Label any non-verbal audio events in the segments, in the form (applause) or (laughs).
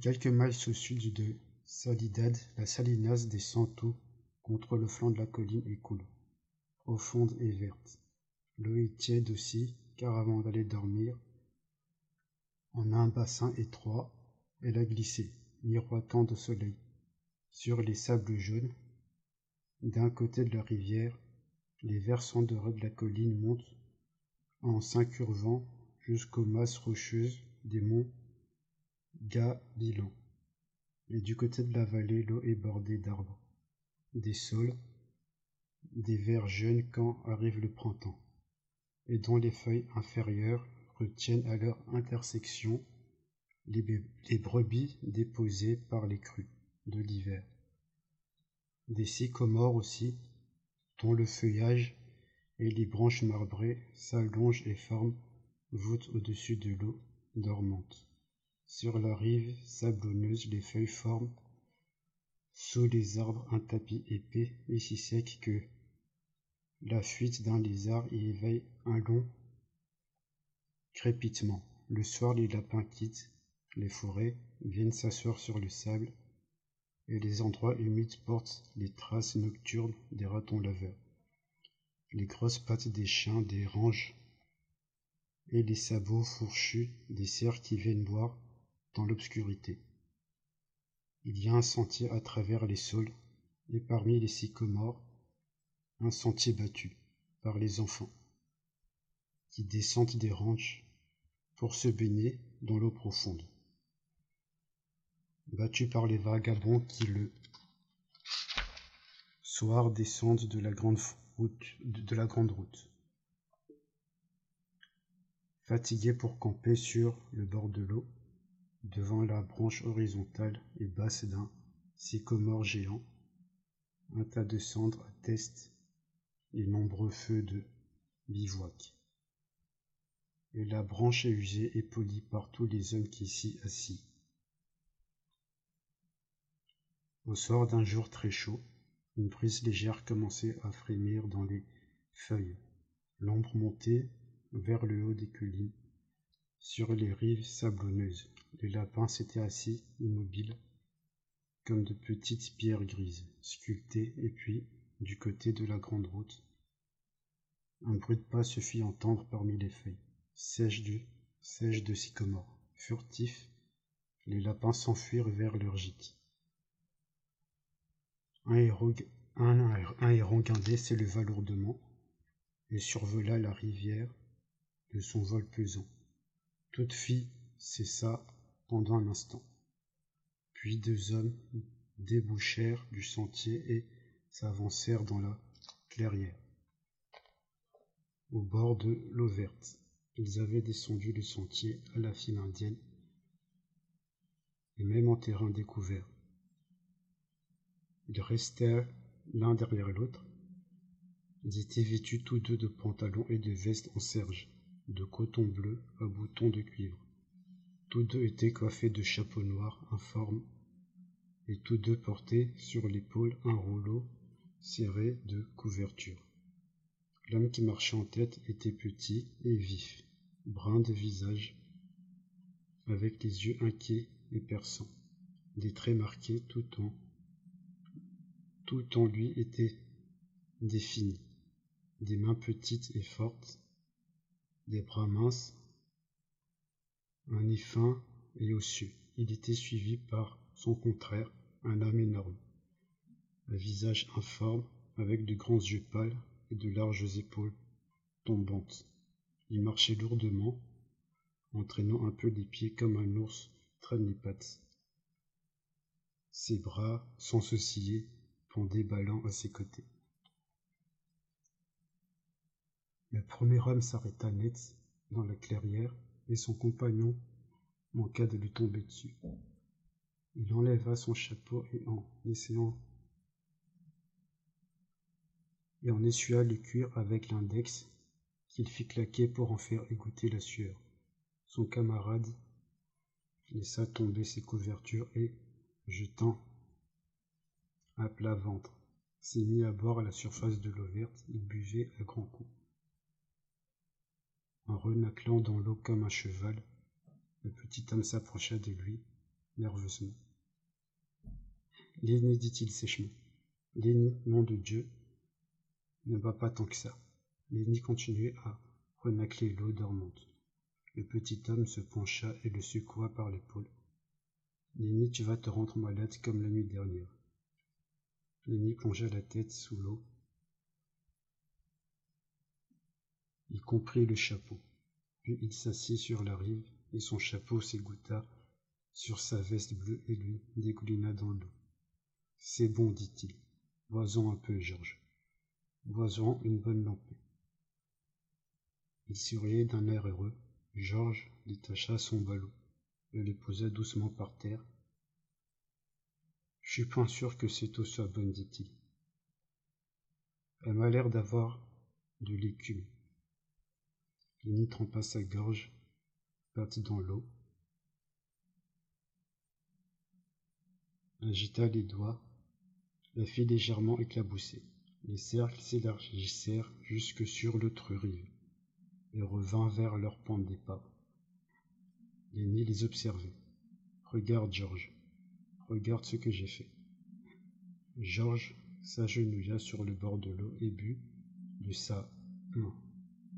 quelques miles au sud de Salidad, la Salinas descend tout contre le flanc de la colline et coule, profonde et verte. L'eau est tiède aussi, car avant d'aller dormir, a un bassin étroit, elle a glissé, miroitant de soleil, sur les sables jaunes. D'un côté de la rivière, les versants dorés de la colline montent en s'incurvant jusqu'aux masses rocheuses des monts Gabilan. Et du côté de la vallée, l'eau est bordée d'arbres, des saules, des vers jeunes quand arrive le printemps, et dont les feuilles inférieures retiennent à leur intersection les, brebis déposées par les crues de l'hiver. Des sycomores aussi, dont le feuillage et les branches marbrées s'allongent et forment voûte au-dessus de l'eau dormante. Sur la rive sablonneuse, les feuilles forment sous les arbres un tapis épais et si sec que la fuite d'un lézard y éveille un long crépitement. Le soir, les lapins quittent les forêts, viennent s'asseoir sur le sable, et les endroits humides portent les traces nocturnes des ratons laveurs. Les grosses pattes des chiens dérangent et les sabots fourchus des cerfs qui viennent boire dans l'obscurité. Il y a un sentier à travers les saules, et parmi les sycomores, un sentier battu par les enfants, qui descendent des ranches pour se baigner dans l'eau profonde. Battus par les vagabonds qui le soir descendent de la grande route. Fatigués pour camper sur le bord de l'eau, devant la branche horizontale et basse d'un sycomore géant, un tas de cendres atteste les nombreux feux de bivouac. Et la branche est usée et polie par tous les hommes qui s'y assis. Au soir d'un jour très chaud, une brise légère commençait à frémir dans les feuilles. L'ombre montait vers le haut des collines, sur les rives sablonneuses. Les lapins s'étaient assis, immobiles, comme de petites pierres grises, sculptées, et puis, du côté de la grande route, un bruit de pas se fit entendre parmi les feuilles, sèches du, sèches de sycomore. Furtifs, les lapins s'enfuirent vers leur gîte. Un héron, un, guindé s'éleva lourdement et survola la rivière de son vol pesant. Toute fille cessa pendant un instant. Puis deux hommes débouchèrent du sentier et s'avancèrent dans la clairière, au bord de l'eau verte. Ils avaient descendu le sentier à la file indienne, et même en terrain découvert. Ils restèrent l'un derrière l'autre. Ils étaient vêtus tous deux de pantalons et de vestes en serge de coton bleu à boutons de cuivre. Tous deux étaient coiffés de chapeaux noirs informes, et tous deux portaient sur l'épaule un rouleau serré de couverture. L'homme qui marchait en tête était petit et vif, brun de visage, avec les yeux inquiets et perçants, des traits marqués tout en tout en lui était défini, des mains petites et fortes, des bras minces, un nez fin et osseux. Il était suivi par son contraire, un homme énorme, un visage informe, avec de grands yeux pâles et de larges épaules tombantes. Il marchait lourdement, entraînant un peu les pieds comme un ours traîne les pattes. Ses bras, sans se scier, pendaient ballant à ses côtés. Le premier homme s'arrêta net dans la clairière, et son compagnon manqua de lui tomber dessus. Il enleva son chapeau et en essayant et en essuya le cuir avec l'index qu'il fit claquer pour en faire égoutter la sueur. Son camarade laissa tomber ses couvertures et, jetant à plat ventre, s'est mis à boire à la surface de l'eau verte. Il buvait à grands coups. En renaclant dans l'eau comme un cheval, le petit homme s'approcha de lui, nerveusement. Lenny, dit-il sèchement. Lenny, nom de Dieu, ne va pas tant que ça. Lenny continuait à renacler l'eau dormante. Le petit homme se pencha et le secoua par l'épaule. Lenny, tu vas te rendre malade comme la nuit dernière. Lenny plongea la tête sous l'eau. Il comprit le chapeau. Puis il s'assit sur la rive et son chapeau s'égoutta sur sa veste bleue et lui dégoulina dans l'eau. C'est bon, dit-il. Boisons un peu, Georges. Boisons une bonne lampée. Il souriait d'un air heureux. Georges détacha son ballot et le posa doucement par terre. Je suis pas sûr que cette eau soit bonne, dit-il. Elle m'a l'air d'avoir de l'écume. Lenny trempa sa gorge, partit dans l'eau, agita les doigts la fit légèrement éclabousser. Les cercles s'élargissèrent jusque sur l'autre rive et revint vers leur point de départ. Lenny les observait. Regarde, Georges. Regarde ce que j'ai fait. Georges s'agenouilla sur le bord de l'eau et but de sa main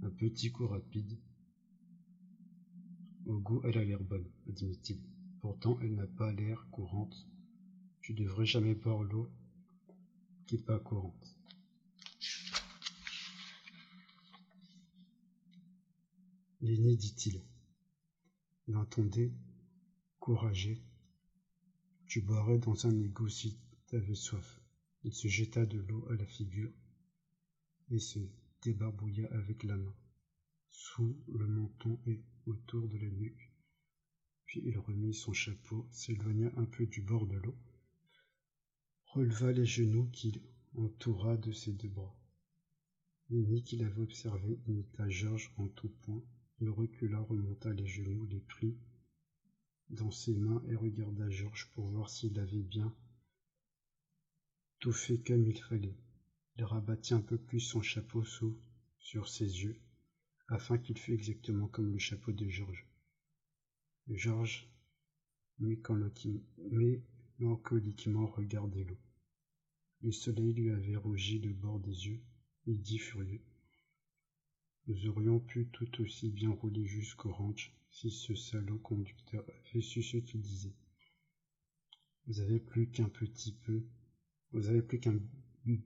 un petit coup rapide. Au goût, elle a l'air bonne, admit-il. Pourtant, elle n'a pas l'air courante. Tu devrais jamais boire l'eau pas courante. Lenny dit-il. L'entendait couragé. Tu boirais dans un égout si t'avais soif. Il se jeta de l'eau à la figure et se débarbouilla avec la main, sous le menton et autour de la nuque. Puis il remit son chapeau, s'éloigna un peu du bord de l'eau releva les genoux qu'il entoura de ses deux bras. Lenny, qui l'avait observé, imita Georges en tout point. Il recula, remonta les genoux, les prit dans ses mains et regarda Georges pour voir s'il avait bien tout fait comme il fallait. Il rabattit un peu plus son chapeau sous sur ses yeux, afin qu'il fût exactement comme le chapeau de Georges. Georges mélancoliquement regardait l'eau. Le soleil lui avait rougi le bord des yeux. Il dit furieux. Nous aurions pu tout aussi bien rouler jusqu'au ranch si ce salaud conducteur avait su ce qu'il disait. Vous avez plus qu'un petit peu, vous avez plus qu'un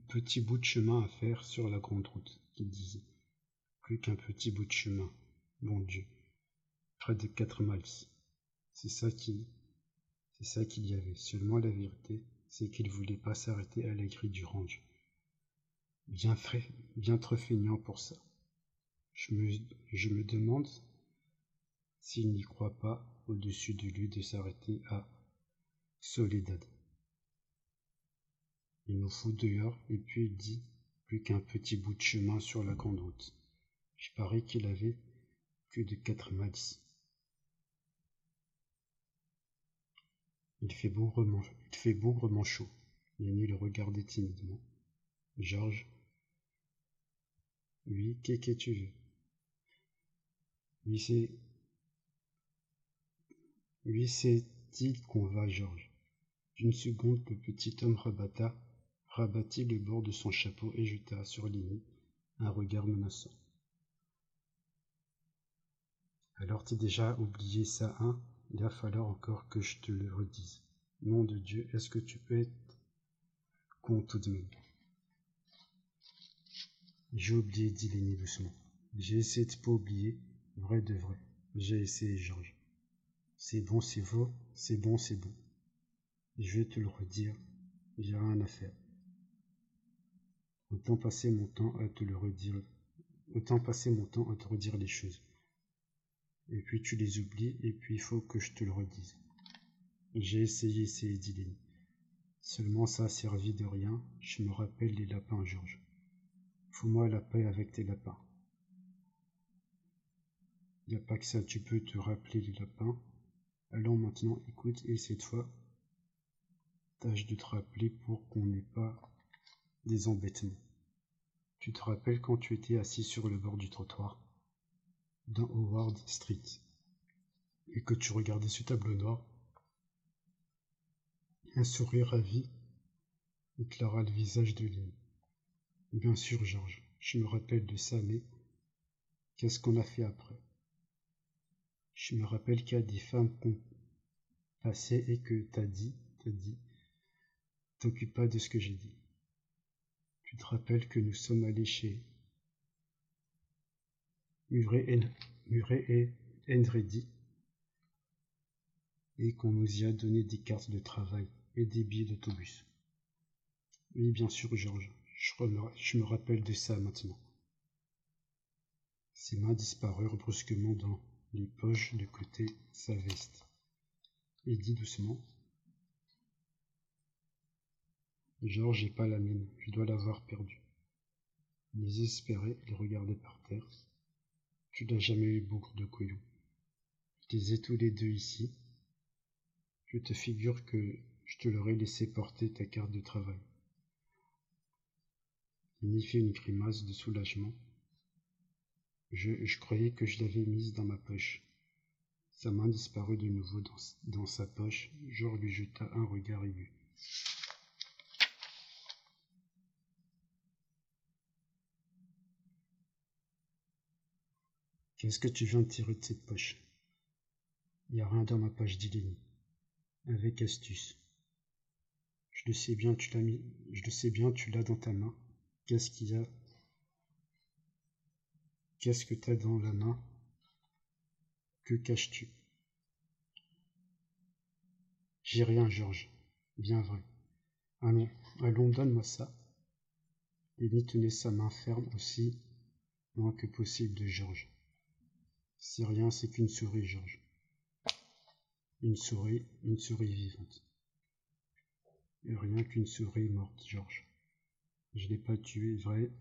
petit bout de chemin à faire sur la grande route, qu'il disait. Plus qu'un petit bout de chemin, bon Dieu. Près de quatre miles. C'est ça qui, c'est ça qu'il y avait. Seulement la vérité, c'est qu'il voulait pas s'arrêter à la grille du range. Bien frais, bien trop feignant pour ça. Je me, je me demande s'il n'y croit pas au-dessus de lui de s'arrêter à Soledad. Il nous fout dehors et puis il dit plus qu'un petit bout de chemin sur la grande route. Je parie qu'il avait plus de quatre miles. Il fait bougrement, il fait chaud. Lenny le regardait timidement. Georges. Oui, qu'est-ce que tu veux? Oui, c'est. Oui, c'est-il qu'on va, Georges D'une seconde, le petit homme rabatta, rabattit le bord de son chapeau et jeta sur Lenny un regard menaçant. Alors t'es déjà oublié ça, hein? Il va falloir encore que je te le redise. Nom de Dieu, est-ce que tu peux être con tout de même? J'ai oublié, dit Lenny doucement. J'ai essayé de pas oublier, vrai de vrai. J'ai essayé, Georges. C'est bon, c'est faux, c'est bon, c'est bon. Je vais te le redire, j'ai rien à faire. Autant passer mon temps à te le redire, autant passer mon temps à te redire les choses et puis tu les oublies, et puis il faut que je te le redise. J'ai essayé, c'est Ediline. Seulement ça a servi de rien, je me rappelle les lapins, Georges. Fous-moi la paix avec tes lapins. Y a pas que ça, tu peux te rappeler les lapins. Allons maintenant, écoute, et cette fois, tâche de te rappeler pour qu'on n'ait pas des embêtements. Tu te rappelles quand tu étais assis sur le bord du trottoir dans Howard Street, et que tu regardais ce tableau noir, Un sourire ravi éclaira le visage de Lynn. Bien sûr, Georges, je me rappelle de ça, mais qu'est-ce qu'on a fait après? Je me rappelle qu'il y a des femmes qu'on passé et que t'as dit, t'as dit, t'occupe pas de ce que j'ai dit. Tu te rappelles que nous sommes allés chez Murray et Endredi et qu'on nous y a donné des cartes de travail et des billets d'autobus. Oui, bien sûr, Georges, je me rappelle de ça maintenant. Ses mains disparurent brusquement dans les poches de côté sa veste. Et dit doucement Georges n'est pas la mienne, je dois l'avoir perdue. Désespéré, il regardait par terre. Tu n'as jamais eu beaucoup de couillons. Je les ai tous les deux ici. Je te figure que je te l'aurais laissé porter ta carte de travail. Il y fit une grimace de soulagement. Je, je croyais que je l'avais mise dans ma poche. Sa main disparut de nouveau dans, dans sa poche. Georges lui jeta un regard aigu. Qu'est-ce que tu viens de tirer de cette poche? Il n'y a rien dans ma poche, dit Lenny, avec astuce. Je le sais bien, tu l'as mis. Je le sais bien, tu l'as dans ta main. Qu'est-ce qu'il y a? Qu'est-ce que t'as dans la main? Que caches-tu? J'ai rien, Georges. Bien vrai. Allons, allons, donne-moi ça. Lenny tenait sa main ferme aussi, loin que possible de Georges. C'est rien, c'est qu'une souris, Georges. Une souris, une souris vivante. Rien qu'une souris morte, Georges. Je l'ai pas tuée, vrai.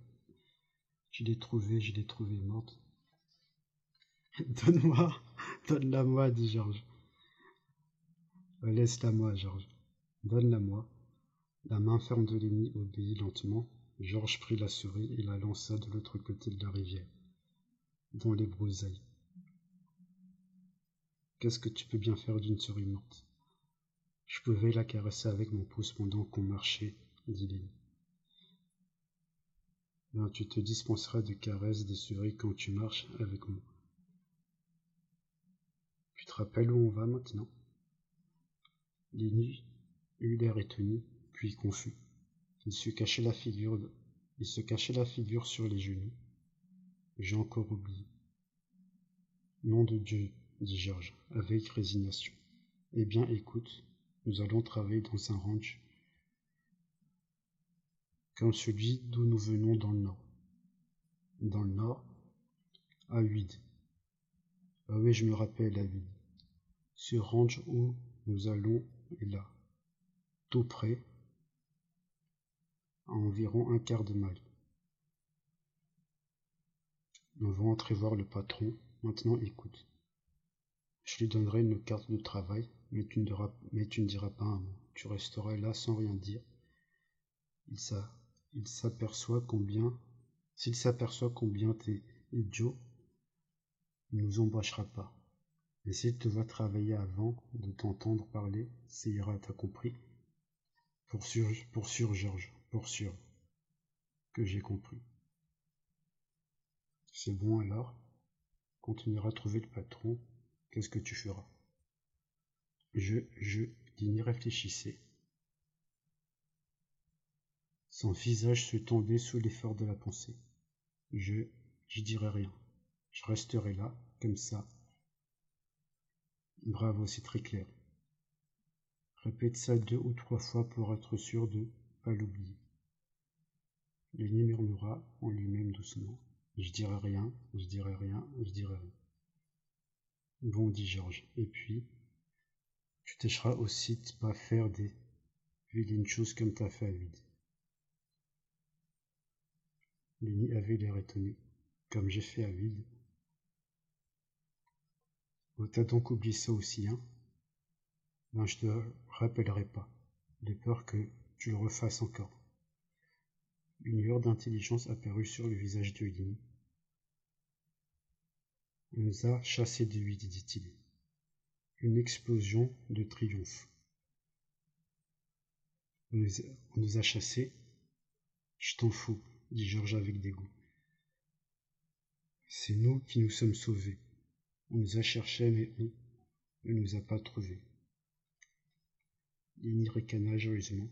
Je l'ai trouvée, je l'ai trouvée morte. (laughs) Donne-moi, donne-la-moi, dit Georges. Laisse-la-moi, Georges. Donne-la-moi. La main ferme de l'ennemi obéit lentement. Georges prit la souris et la lança de l'autre côté de la rivière, dans les broussailles. Qu'est-ce que tu peux bien faire d'une souris morte? Je pouvais la caresser avec mon pouce pendant qu'on marchait, dit Lenny. Ben, tu te dispenseras de caresses des souris quand tu marches avec moi. Tu te rappelles où on va maintenant? Lenny eut l'air étonné, puis confus. Il se cachait la figure, il se cachait la figure sur les genoux. J'ai encore oublié. Nom de Dieu, dit Georges, avec résignation. Eh bien, écoute, nous allons travailler dans un ranch comme celui d'où nous venons dans le nord. Dans le nord, à Huide. Ah oui, je me rappelle à Huide. Ce ranch où nous allons est là, tout près, à environ un quart de mile. Nous allons entrer voir le patron. Maintenant, écoute. Je lui donnerai une carte de travail, mais tu ne diras, mais pas un mot. Tu resteras là sans rien dire. Il s'aperçoit combien, s'il s'aperçoit combien t'es idiot, il nous embauchera pas. Et s'il te voit travailler avant de t'entendre parler, ça ira, t'as compris? Pour sûr, pour sûr, Georges, pour sûr que j'ai compris. C'est bon alors? On ira trouver le patron, Qu'est-ce que tu feras? Je, je, Dini réfléchissait. Son visage se tendait sous l'effort de la pensée. Je, je dirai rien. Je resterai là, comme ça. Bravo, c'est très clair. Répète ça deux ou trois fois pour être sûr de pas l'oublier. Lenny murmura en lui-même doucement. Je dirai rien, je dirai rien, je dirai rien. Bon, dit Georges, et puis, tu tâcheras aussi de pas faire des vilaines choses comme t'as fait à vide. Lenny avait l'air étonné, comme j'ai fait à vide. Oh, t'as donc oublié ça aussi, hein? Ben, je te rappellerai pas, de peur que tu le refasses encore. Une lueur d'intelligence apparut sur le visage de Lenny. On nous a chassés de huit, dit-il. Une explosion de triomphe. On nous a, chassés Je t'en fous, dit Georges avec dégoût. C'est nous qui nous sommes sauvés. On nous a cherchés, mais on ne nous a pas trouvés. Lenny ricana joyeusement.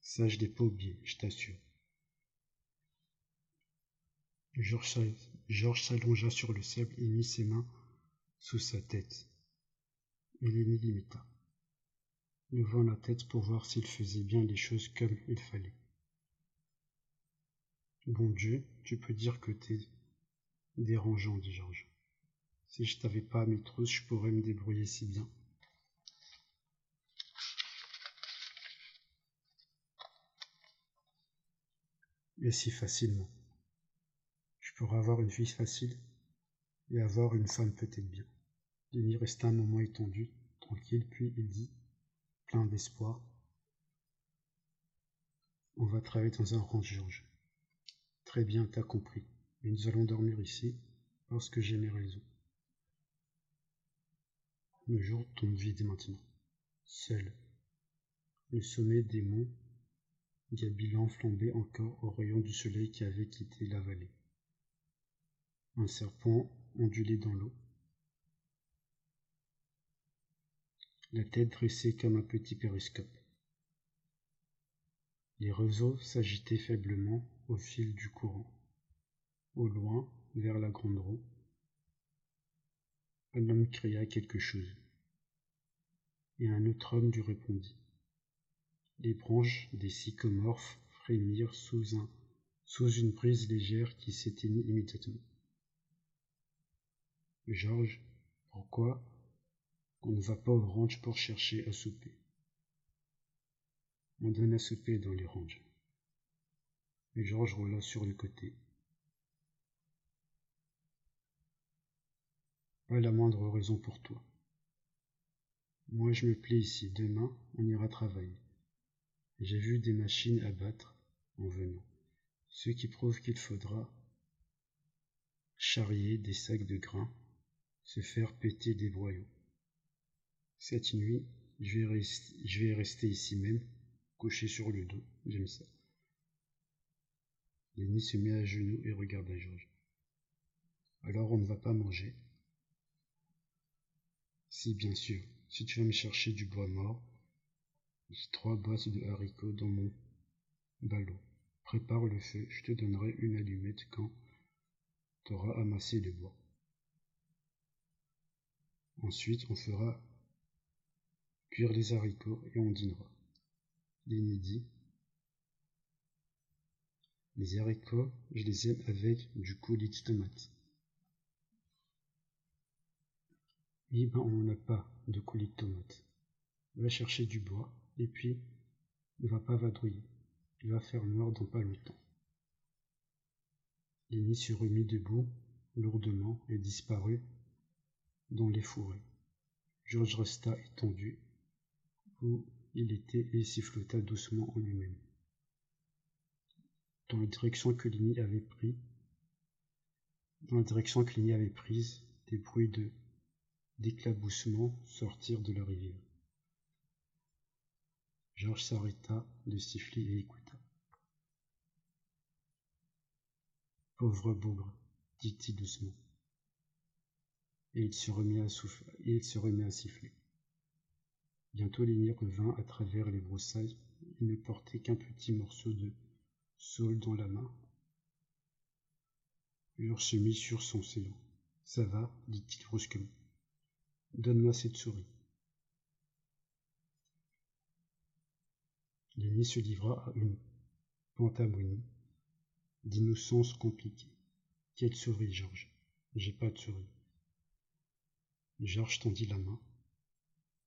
Sage des paupiers, je t'assure. Georges s'allongea sur le sable et mit ses mains sous sa tête. Eleni l'imita, levant la tête pour voir s'il faisait bien les choses comme il fallait. Bon Dieu, tu peux dire que t'es dérangeant, dit Georges. Si je t'avais pas à mes trousses, je pourrais me débrouiller si bien. Et si facilement pour avoir une fille facile et avoir une femme peut-être bien. Denis resta un moment étendu, tranquille, puis il dit, plein d'espoir, On va travailler dans un ranch, Georges. Très bien, t'as compris. Mais nous allons dormir ici, parce que j'ai mes raisons. Le jour tombe vide maintenant. Seul. Le sommet des monts Gabilan flambait encore au rayon du soleil qui avait quitté la vallée. Un serpent ondulait dans l'eau. La tête dressée comme un petit périscope. Les roseaux s'agitaient faiblement au fil du courant. Au loin, vers la grande roue, un homme cria quelque chose. Et un autre homme lui répondit. Les branches des sycomorphes frémirent sous une brise légère qui s'éteignit immédiatement. Georges, pourquoi on ne va pas au ranch pour chercher à souper? On donne à souper dans les ranges. Et Georges roula sur le côté. Pas la moindre raison pour toi. Moi je me plais ici, demain on ira travailler. J'ai vu des machines à battre en venant, ce qui prouve qu'il faudra charrier des sacs de grains se faire péter des boyaux. Cette nuit, je vais, rester, ici même, couché sur le dos. J'aime ça. Lenny se met à genoux et regarde à Georges. Alors on ne va pas manger Si, bien sûr. Si tu vas me chercher du bois mort, j'ai trois boîtes de haricots dans mon ballot. Prépare le feu, je te donnerai une allumette quand tu auras amassé le bois. Ensuite, on fera cuire les haricots et on dînera. L'inédit. Les haricots, je les aime avec du coulis de tomate. Eh ben, on n'a pas de coulis de tomate. Va chercher du bois et puis ne va pas vadrouiller. Il va faire noir dans pas longtemps. Lenny se remit debout lourdement et disparut dans les forêts. Georges resta étendu où il était et sifflota doucement en lui-même. Dans la direction que Ligny avait pris, dans la direction que Ligny avait prise, des bruits de d'éclaboussement sortirent de la rivière. Georges s'arrêta de siffler et écouta. Pauvre bougre, dit-il doucement et il se remit à siffler. Bientôt Lenny revint à travers les broussailles. Il ne portait qu'un petit morceau de saule dans la main. Georges se mit sur son séant. Ça va, dit-il brusquement. Donne-moi cette souris. Lenny se livra à une pantamonie d'innocence compliquée. Quelle souris, Georges? J'ai pas de souris. Georges tendit la main.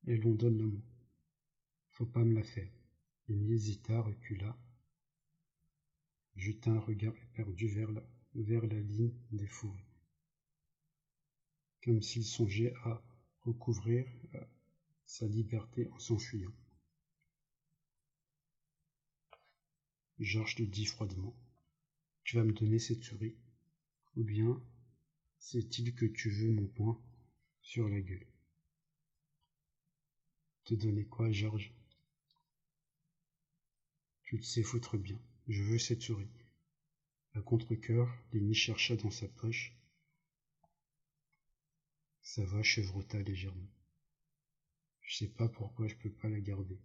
Et l'on donne le mot. Faut pas me la faire. Il hésita, recula, jeta un regard éperdu vers la, ligne des fourrés, comme s'il songeait à recouvrir euh, sa liberté en s'enfuyant. Georges lui dit froidement Tu vas me donner cette souris Ou bien c'est-il que tu veux mon poing sur la gueule. Te donner quoi, Georges? Tu le sais foutre bien. Je veux cette souris. À contre-cœur, Lenny chercha dans sa poche. Sa voix chevrota légèrement. Je sais pas pourquoi je peux pas la garder.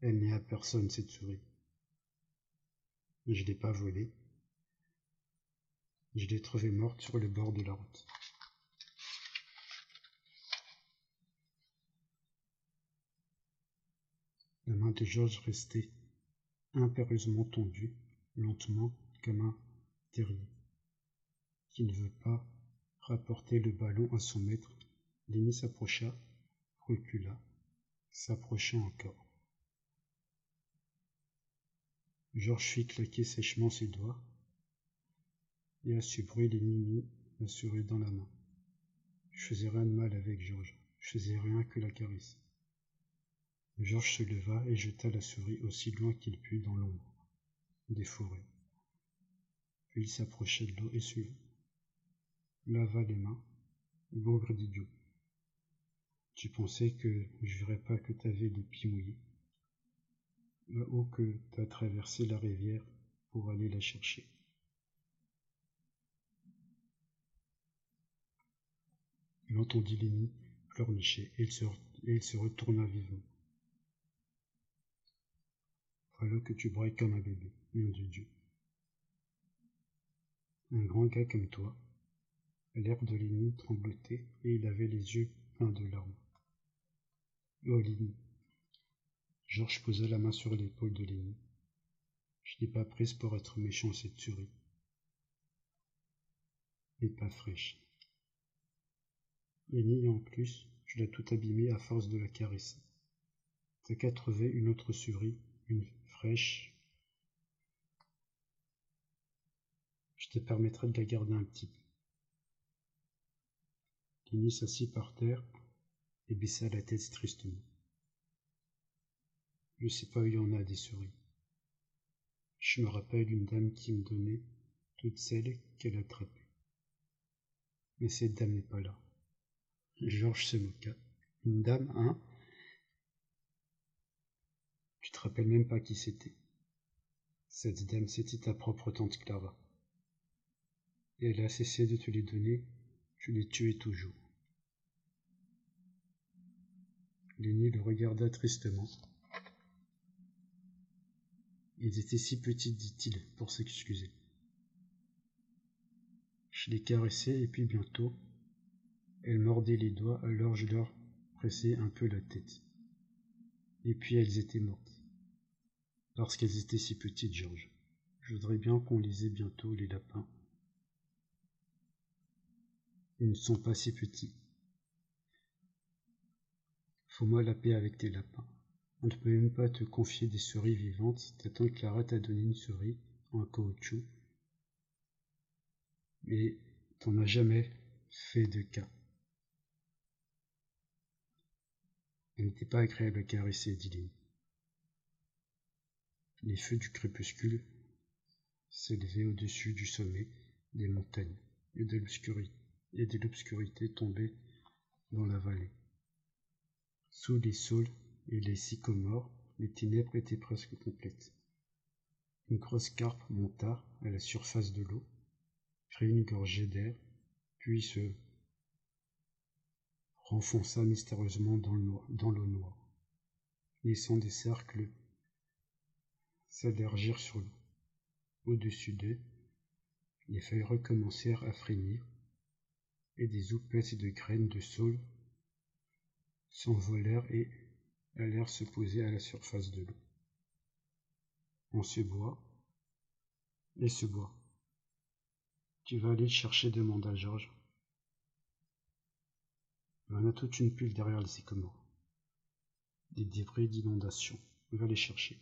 Elle n'est à personne, cette souris. Je l'ai pas volée. Je l'ai trouvée morte sur le bord de la route. La main de Georges restait impérieusement tendue, lentement, comme un terrier, qui ne veut pas rapporter le ballon à son maître. Lenny s'approcha, recula, s'approcha encore. Georges fit claquer sèchement ses doigts, et à ce bruit, mit la souris dans la main. Je faisais rien de mal avec Georges, je faisais rien que la caresse. Georges se leva et jeta la souris aussi loin qu'il put dans l'ombre des forêts. Puis il s'approcha de l'eau et se lava les mains, bougre d'idiot. Tu pensais que je verrais pas que t'avais les pieds mouillés, ou que t'as traversé la rivière pour aller la chercher. Il entendit Lenny pleurnicher et il se, et il se retourna vivement. Voilà que tu brailles comme un bébé, nom de Dieu. Un grand gars comme toi. L'air de Lenny tremblotait et il avait les yeux pleins de larmes. Oh Lenny. Georges posa la main sur l'épaule de Lenny. Je n'ai pas prise pour être méchant cette souris. Mais pas fraîche. Lenny, en plus, tu l'as tout abîmée à force de la caresser. T'as qu'à trouver une autre souris, une Je te permettrai de la garder un petit peu. S'assit par terre et baissa la tête tristement. Je sais pas où il y en a des souris. Je me rappelle une dame qui me donnait toutes celles qu'elle attrapait. Mais cette dame n'est pas là. Georges se moqua. Une dame, hein? Tu te rappelles même pas qui c'était. Cette dame, c'était ta propre tante Clara. Et elle a cessé de te les donner, tu les tuais toujours. Lenny le regarda tristement. Ils étaient si petits, dit-il, pour s'excuser. Je les caressais et puis bientôt, elles mordaient les doigts, alors je leur pressais un peu la tête. Et puis elles étaient mortes. Parce qu'elles étaient si petites, Georges. Je voudrais bien qu'on lisait bientôt les lapins. Ils ne sont pas si petits. Faut-moi la paix avec tes lapins. On ne peut même pas te confier des souris vivantes. Ta tante Clara t'a donné une souris en caoutchouc. Mais t'en as jamais fait de cas. Elle n'était pas agréable à caresser, dit Les feux du crépuscule s'élevaient au-dessus du sommet des montagnes, et de l'obscurité tombait dans la vallée. Sous les saules et les sycomores, les ténèbres étaient presque complètes. Une grosse carpe monta à la surface de l'eau, prit une gorgée d'air, puis se renfonça mystérieusement dans l'eau noire, laissant des cercles s'allergir sur l'eau. Au-dessus d'eux, les feuilles recommencèrent à frémir, et des houppettes de graines de saule s'envolèrent et allèrent se poser à la surface de l'eau. On se boit et se boit. Tu vas aller le chercher, demanda Georges. On a toute une pile derrière les sycomores. Des débris d'inondation. On va les chercher.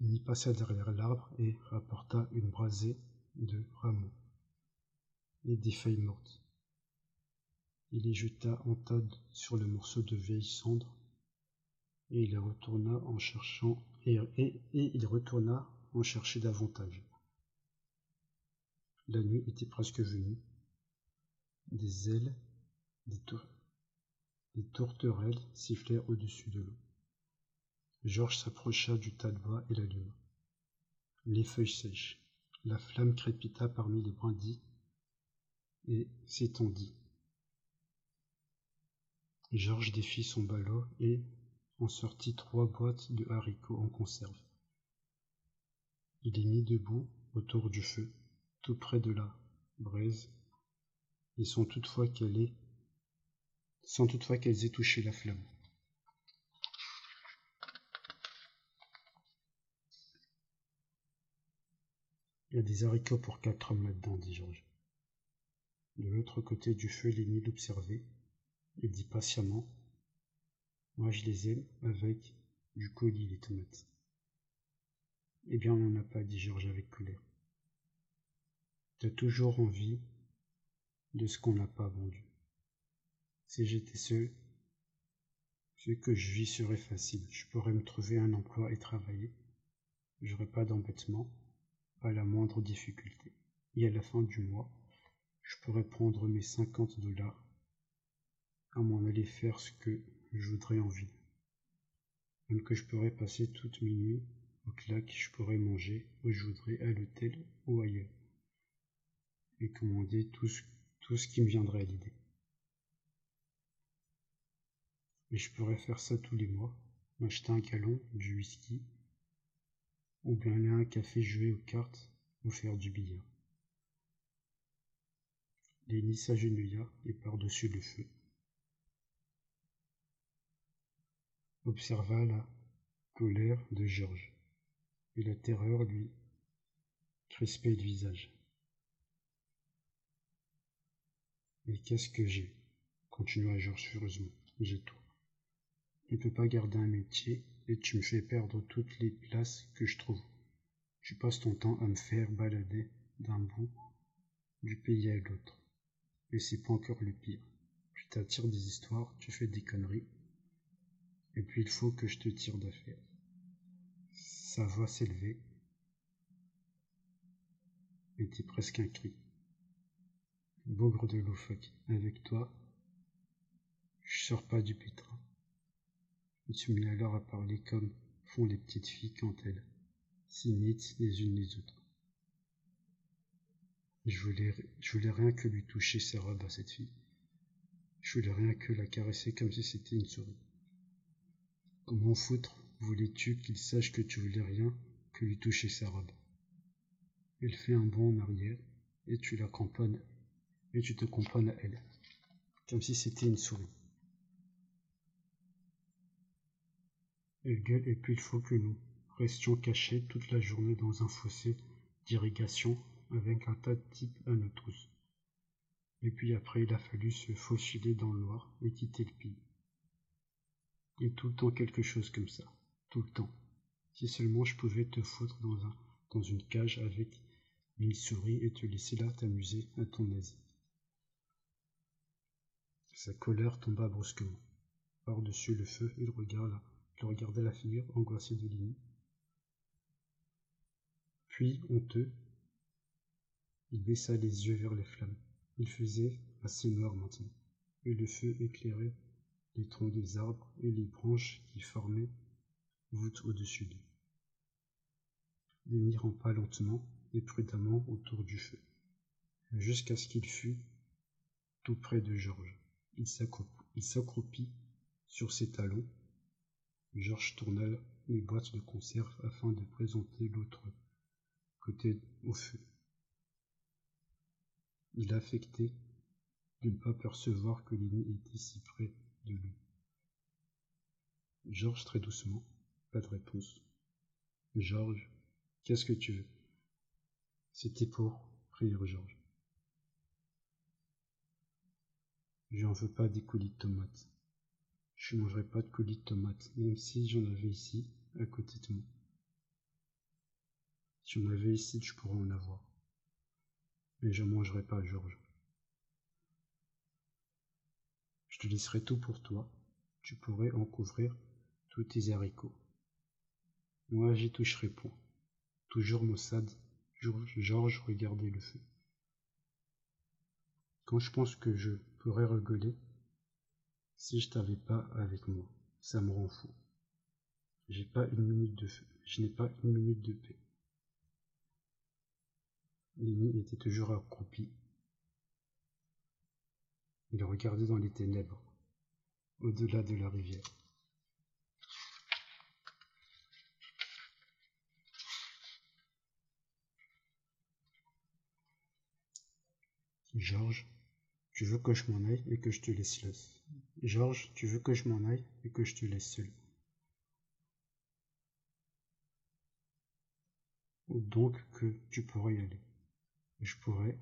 Il y passa derrière l'arbre et rapporta une brasée de rameaux et des feuilles mortes. Il les jeta en tas sur le morceau de vieille cendre et il retourna en cherchant et, il retourna en chercher davantage. La nuit était presque venue des ailes, des, Des tourterelles sifflèrent au-dessus de l'eau. Georges s'approcha du tas de bois et l'alluma. Les feuilles sèches. La flamme crépita parmi les brindilles et s'étendit. Georges défit son ballot et en sortit trois boîtes de haricots en conserve. Il les mit debout autour du feu, tout près de la braise, et sans toutefois qu'elle sans toutefois qu'elles aient touché la flamme. Il y a des haricots pour quatre hommes là-dedans, dit Georges. De l'autre côté du feu, Lénie l'observait et dit patiemment Moi, je les aime avec du colis, les tomates. Eh bien, on n'en a pas, dit Georges avec colère. T'as toujours envie de ce qu'on n'a pas vendu. Si j'étais seul, ce que je vis serait facile. Je pourrais me trouver un emploi et travailler. J'aurais pas d'embêtement, pas la moindre difficulté. Et à la fin du mois, je pourrais prendre mes cinquante dollars à m'en aller faire ce que je voudrais en ville. Même que je pourrais passer toute mes nuits au claque, je pourrais manger où je voudrais à l'hôtel ou ailleurs. Et commander tout ce, tout ce qui me viendrait à l'idée. Et je pourrais faire ça tous les mois, m'acheter un galon, du whisky, ou bien aller un café jouer aux cartes ou faire du billard. Lenny s'agenouilla et par-dessus le feu. Observa la colère de Georges, et la terreur lui crispait le visage. Mais qu'est-ce que j'ai? continua Georges furieusement. J'ai tout. Tu ne peux pas garder un métier et tu me fais perdre toutes les places que je trouve. Tu passes ton temps à me faire balader d'un bout du pays à l'autre. Et c'est pas encore le pire. Tu t'attires des histoires, tu fais des conneries. Et puis il faut que je te tire d'affaire. Sa voix s'élevait. Était presque un cri. Bougre de loufoque, avec toi, je sors pas du pétrin. Il se mit alors à parler comme font les petites filles quand elles s'imitent les unes les autres. Je voulais, rien que lui toucher ses robes à cette fille. Je voulais rien que la caresser comme si c'était une souris. Comment foutre voulais-tu qu'il sache que tu voulais rien que lui toucher sa robe? Elle fait un bond en arrière et tu la cramponnes et tu te cramponnes à elle, comme si c'était une souris. Et puis il faut que nous restions cachés toute la journée dans un fossé d'irrigation avec un tas de types à nos trousses. Et puis après, il a fallu se faufiler dans le noir et quitter le pays. Et tout le temps quelque chose comme ça. Tout le temps. Si seulement je pouvais te foutre dans, un, dans une cage avec mille souris et te laisser là t'amuser à ton aise. Sa colère tomba brusquement. Par-dessus le feu, il regarda, il regardait la figure angoissée de Lini. Puis, honteux, il baissa les yeux vers les flammes. Il faisait assez noir maintenant, et le feu éclairait les troncs des arbres et les branches qui formaient voûte au-dessus d'eux. Lenny rampa lentement et prudemment autour du feu, jusqu'à ce qu'il fût tout près de Georges. Il s'accroupit sur ses talons. Georges tourna les boîtes de conserve afin de présenter l'autre côté au feu. Il affectait de ne pas percevoir que l'ennemi était si près de lui. Georges très doucement, pas de réponse. Georges, qu'est-ce que tu veux? C'était pour rire Georges. Je n'en veux pas des coulis de tomates. Je ne mangerai pas de coulis de tomates, même si j'en avais ici, à côté de moi. Si j'en avais ici, je pourrais en avoir mais je mangerai pas, Georges. Je te laisserai tout pour toi. Tu pourrais en couvrir tous tes haricots. Moi, j'y toucherai point. Toujours maussade, Georges regardait le feu. Quand je pense que je pourrais rigoler, Si je t'avais pas avec moi, ça me rend fou. J'ai pas une minute de feu. Je n'ai pas une minute de paix. Lenny était toujours accroupi. Il regardait dans les ténèbres, au-delà de la rivière. Georges, tu veux que je m'en aille et que je te laisse seul. Georges, tu veux que je m'en aille et que je te laisse seul? Ou donc que tu pourrais y aller. Je pourrais,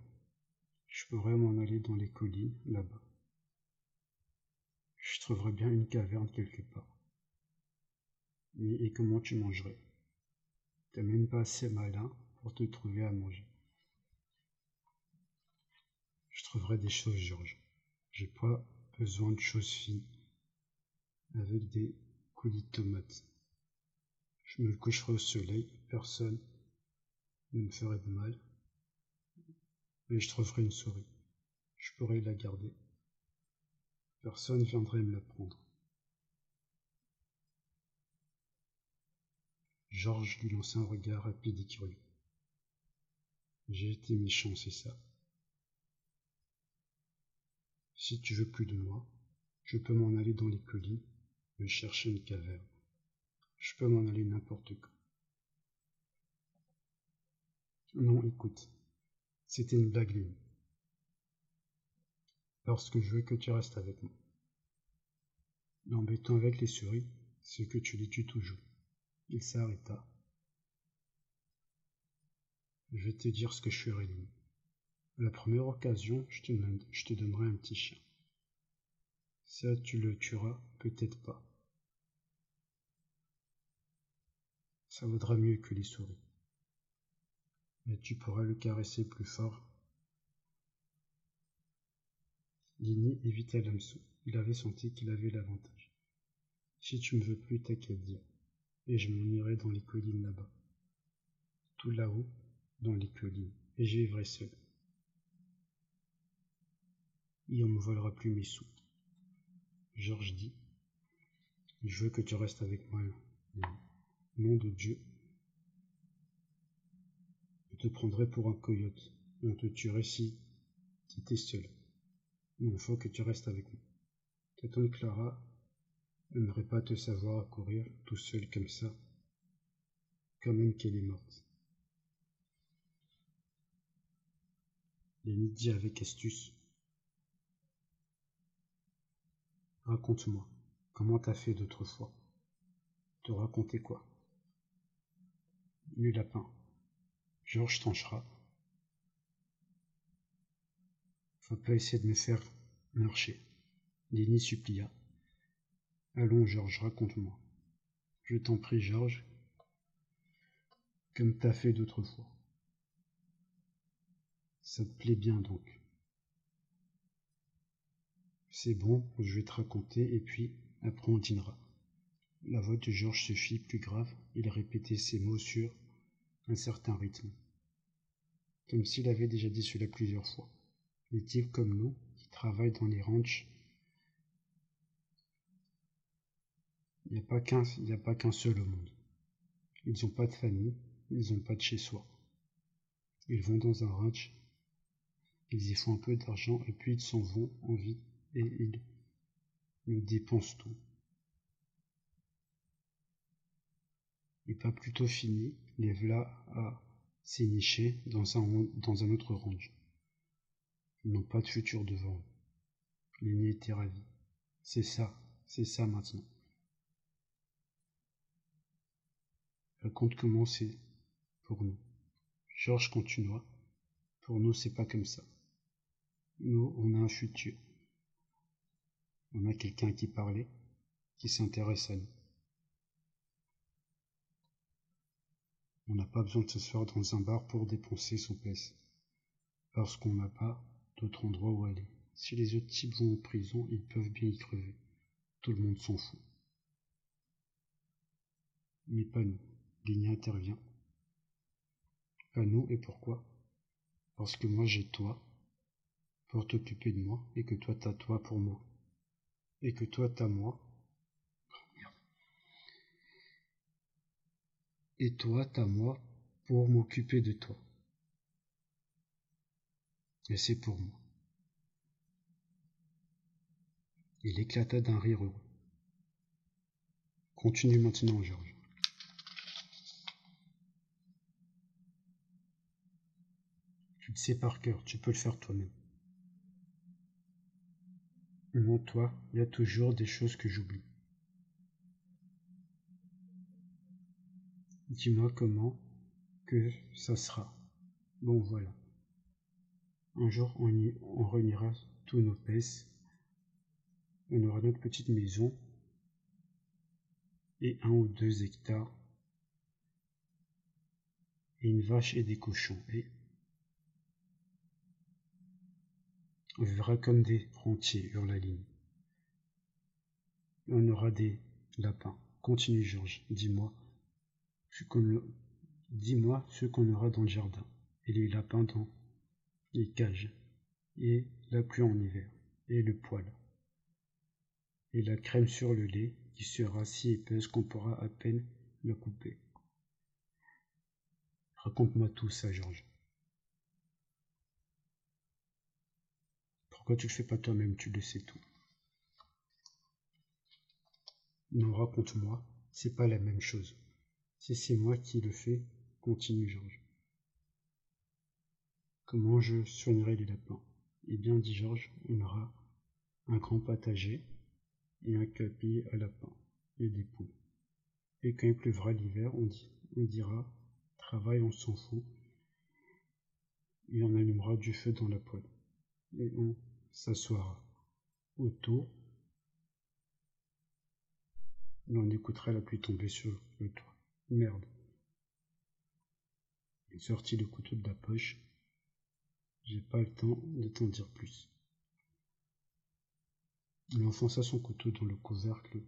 je pourrais m'en aller dans les collines, là-bas. Je trouverais bien une caverne quelque part. Et comment tu mangerais? T'es même pas assez malin pour te trouver à manger. Je trouverai des choses, Georges. J'ai pas besoin de choses fines. Avec des coulis de tomates. Je me coucherai au soleil, personne ne me ferait de mal. Mais je trouverai une souris. Je pourrais la garder. Personne viendrait me la prendre. Georges lui lança un regard rapide et curieux. J'ai été méchant, c'est ça? Si tu veux plus de moi, je peux m'en aller dans les collines, me chercher une caverne. Je peux m'en aller n'importe quand. Non, écoute, c'était une blague, Lynn. Parce que je veux que tu restes avec moi. L'embêtant avec les souris, c'est que tu les tues toujours. Il s'arrêta. Je vais te dire ce que je ferai, Lynn. À la première occasion, je te, donnerai un petit chien. Ça, tu le tueras, peut-être pas. Ça vaudra mieux que les souris. Mais tu pourras le caresser plus fort. Lini évita l'hameçon. Il avait senti qu'il avait l'avantage. Si tu me veux plus, t'as qu'à. Et je m'en irai dans les collines là-bas. Tout là-haut, dans les collines. Et j'y seul et on me volera plus mes sous. Georges dit Je veux que tu restes avec moi. Nom de Dieu. Je te prendrai pour un coyote. On te tuerait si tu étais seul. Mais il faut que tu restes avec moi. Tante Clara n'aimerait pas te savoir courir tout seul comme ça, quand même qu'elle est morte. Lénie dit avec astuce Raconte-moi, comment t'as fait d'autres fois Te raconter quoi? Le lapin. Georges tranchera. Faut pas essayer de me faire marcher. Lenny supplia. Allons, Georges, raconte-moi. Je t'en prie, Georges, comme t'as fait d'autres fois. Ça te plaît bien donc. C'est bon, je vais te raconter, et puis, après on dînera. La voix de Georges se fit plus grave, il répétait ces mots sur un certain rythme. Comme s'il avait déjà dit cela plusieurs fois. Les types comme nous, qui travaillent dans les ranchs, il n'y a pas qu'un, seul au monde. Ils n'ont pas de famille, ils n'ont pas de chez soi. Ils vont dans un ranch, ils y font un peu d'argent et puis ils s'en vont en vie et il nous dépense tout. Et pas plutôt fini, les voilà à s'énicher dans un, autre range. Ils n'ont pas de futur devant eux. L'aîné était ravi. C'est ça, c'est ça maintenant. Raconte comment c'est pour nous. Georges continua. Pour nous, c'est pas comme ça. Nous, on a un futur. On a quelqu'un qui parlait, qui s'intéresse à nous. On n'a pas besoin de s'asseoir dans un bar pour dépenser son pèse, parce qu'on n'a pas d'autre endroit où aller. Si les autres types vont en prison, ils peuvent bien y crever. Tout le monde s'en fout. Mais pas nous. Ligny intervient. Pas nous, et pourquoi? Parce que moi j'ai toi pour t'occuper de moi, et que toi t'as toi pour moi. Et que toi t'as moi. Et toi t'as moi pour m'occuper de toi. Et c'est pour moi. Il éclata d'un rire heureux. Continue maintenant, Georges. Tu le sais par cœur, tu peux le faire toi-même. Non, toi, il y a toujours des choses que j'oublie. Dis-moi comment que ça sera. Bon, voilà. Un jour, on, y, on tous nos pèses. On aura notre petite maison et un ou deux hectares et une vache et des cochons. Et on vivra comme des rentiers sur la ligne. on aura des lapins. Continue Georges, dis-moi ce qu'on dis-moi ce qu'on aura dans le jardin, et les lapins dans les cages, et la pluie en hiver, et le poil, et la crème sur le lait, qui sera si épaisse qu'on pourra à peine la couper. Raconte-moi tout ça, Georges. Pourquoi tu le fais pas toi-même, tu le sais tout. Non, raconte-moi, c'est pas la même chose. Si c'est moi qui le fais, continue Georges. Comment je soignerai les lapins? Eh bien, dit Georges, on aura un grand potager, et un capi à lapin et des poules. Et quand il pleuvra l'hiver, on, dira travail, on s'en fout. Et on allumera du feu dans la poêle. S'assoira autour. Et on écoutera la pluie tomber sur le toit. Merde. Il sortit le couteau de la poche. J'ai pas le temps de t'en dire plus. Il enfonça son couteau dans le couvercle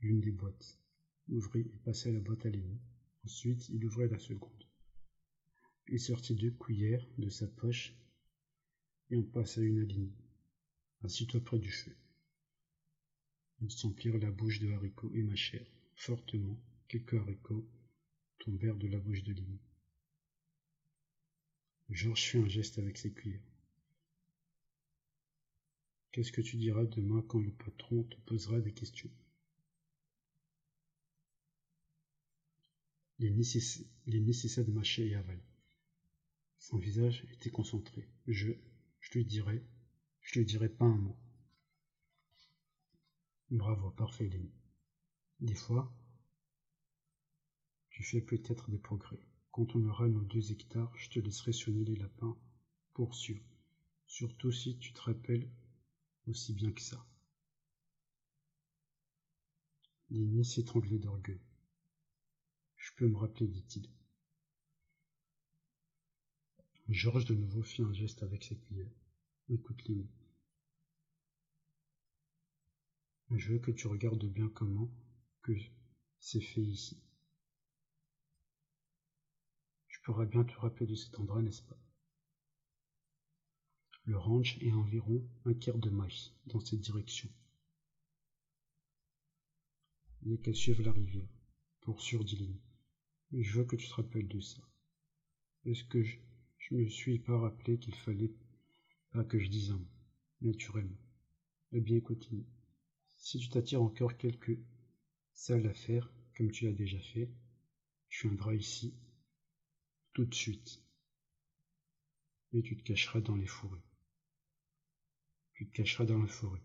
d'une des boîtes, ouvrit et passa la boîte à l'aîné. Ensuite, il ouvrit la seconde. Il sortit deux cuillères de sa poche et en passa une à l'aîné. Assis-toi près du feu. Ils s'emplirent la bouche de haricots et mâchèrent fortement. Quelques haricots tombèrent de la bouche de l'aîné. Georges fit un geste avec ses cuillères. Qu'est-ce que tu diras demain quand le patron te posera des questions? Les cessa de mâcher et avaler. Son visage était concentré. Je, je lui dirai, je lui dirai pas un mot. Bravo, parfait, Lenny. Des fois, tu fais peut-être des progrès. Quand on aura nos deux hectares, je te laisserai sonner les lapins pour sûr. Surtout si tu te rappelles aussi bien que ça. Lenny s'étranglait d'orgueil. Je peux me rappeler, dit-il. Georges de nouveau fit un geste avec ses cuillères. Écoute, Lenny. Je veux que tu regardes bien comment que c'est fait ici. Tu pourras bien te rappeler de cet endroit, n'est-ce pas? Le ranch est environ un quart de maïs dans cette direction. Il n'y a la rivière, pour sûr, dit Je veux que tu te rappelles de ça. Est-ce que je, ne me suis pas rappelé qu'il fallait pas que je dise un mot, naturellement? Eh bien, continue. Si tu t'attires encore quelques sales affaires, comme tu l'as déjà fait, tu viendras ici tout de suite. Et tu te cacheras dans les forêts. Tu te cacheras dans la forêt,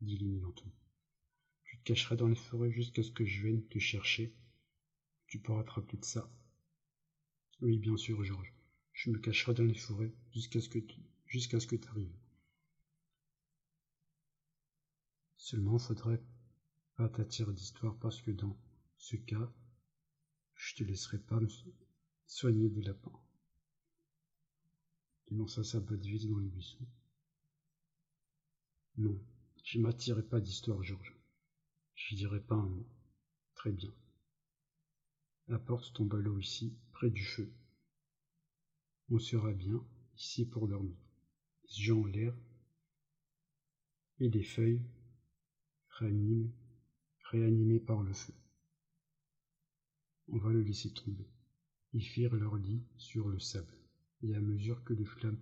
dit Lini lentement. Tu te cacheras dans la forêt jusqu'à ce que je vienne te chercher. Tu pourras te de ça. Oui, bien sûr, Georges. Je me cacherai dans les forêts jusqu'à ce que tu jusqu'à ce que arrives. Seulement, faudrait pas t'attirer d'histoire parce que dans ce cas, je te laisserai pas me soigner des lapins. Il lança sa botte vide dans les buissons. Non, je m'attirerai pas d'histoire, Georges. Je dirai pas un mot. Très bien. Apporte ton ballot ici, près du feu. On sera bien ici pour dormir. Les yeux en l'air et des feuilles réanimé, par le feu. On va le laisser tomber. Ils firent leur lit sur le sable, et à mesure que les flammes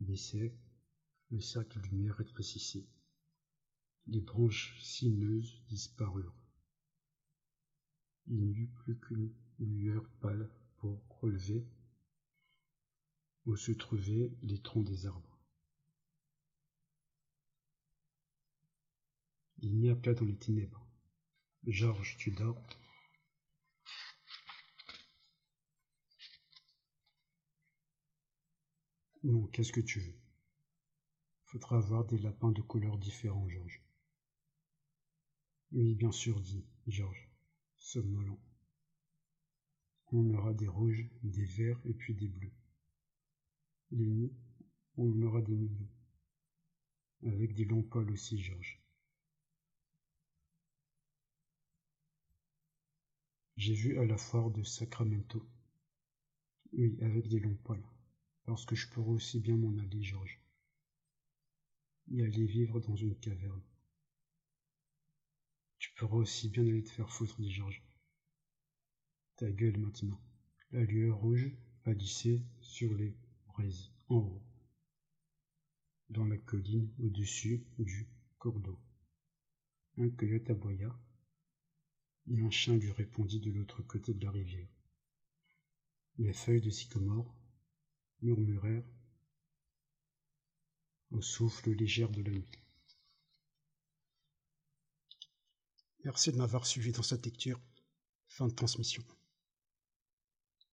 baissaient, le cercle de lumière rétrécissait. Les branches sinueuses disparurent. Il n'y eut plus qu'une lueur pâle pour relever où se trouvaient les troncs des arbres. Il n'y a pas dans les ténèbres. Georges, tu dors Non, qu'est-ce que tu veux? Faudra avoir des lapins de couleurs différentes, Georges. Oui, bien sûr, dit Georges, somnolent. On aura des rouges, des verts et puis des bleus. Les nuits, on aura des millions. Avec des longs poils aussi, Georges. J'ai vu à la foire de Sacramento. Oui, avec des longs poils. Parce que je pourrais aussi bien m'en aller, Georges. Et aller vivre dans une caverne. Tu pourras aussi bien aller te faire foutre, dit Georges. Ta gueule maintenant. La lueur rouge pâlissait sur les braises, en haut, dans la colline au-dessus du cours d'eau. Un coyote aboya, et un chien lui répondit de l'autre côté de la rivière. Les feuilles de sycomore murmurèrent au souffle léger de la nuit. Merci de m'avoir suivi dans cette lecture. Fin de transmission.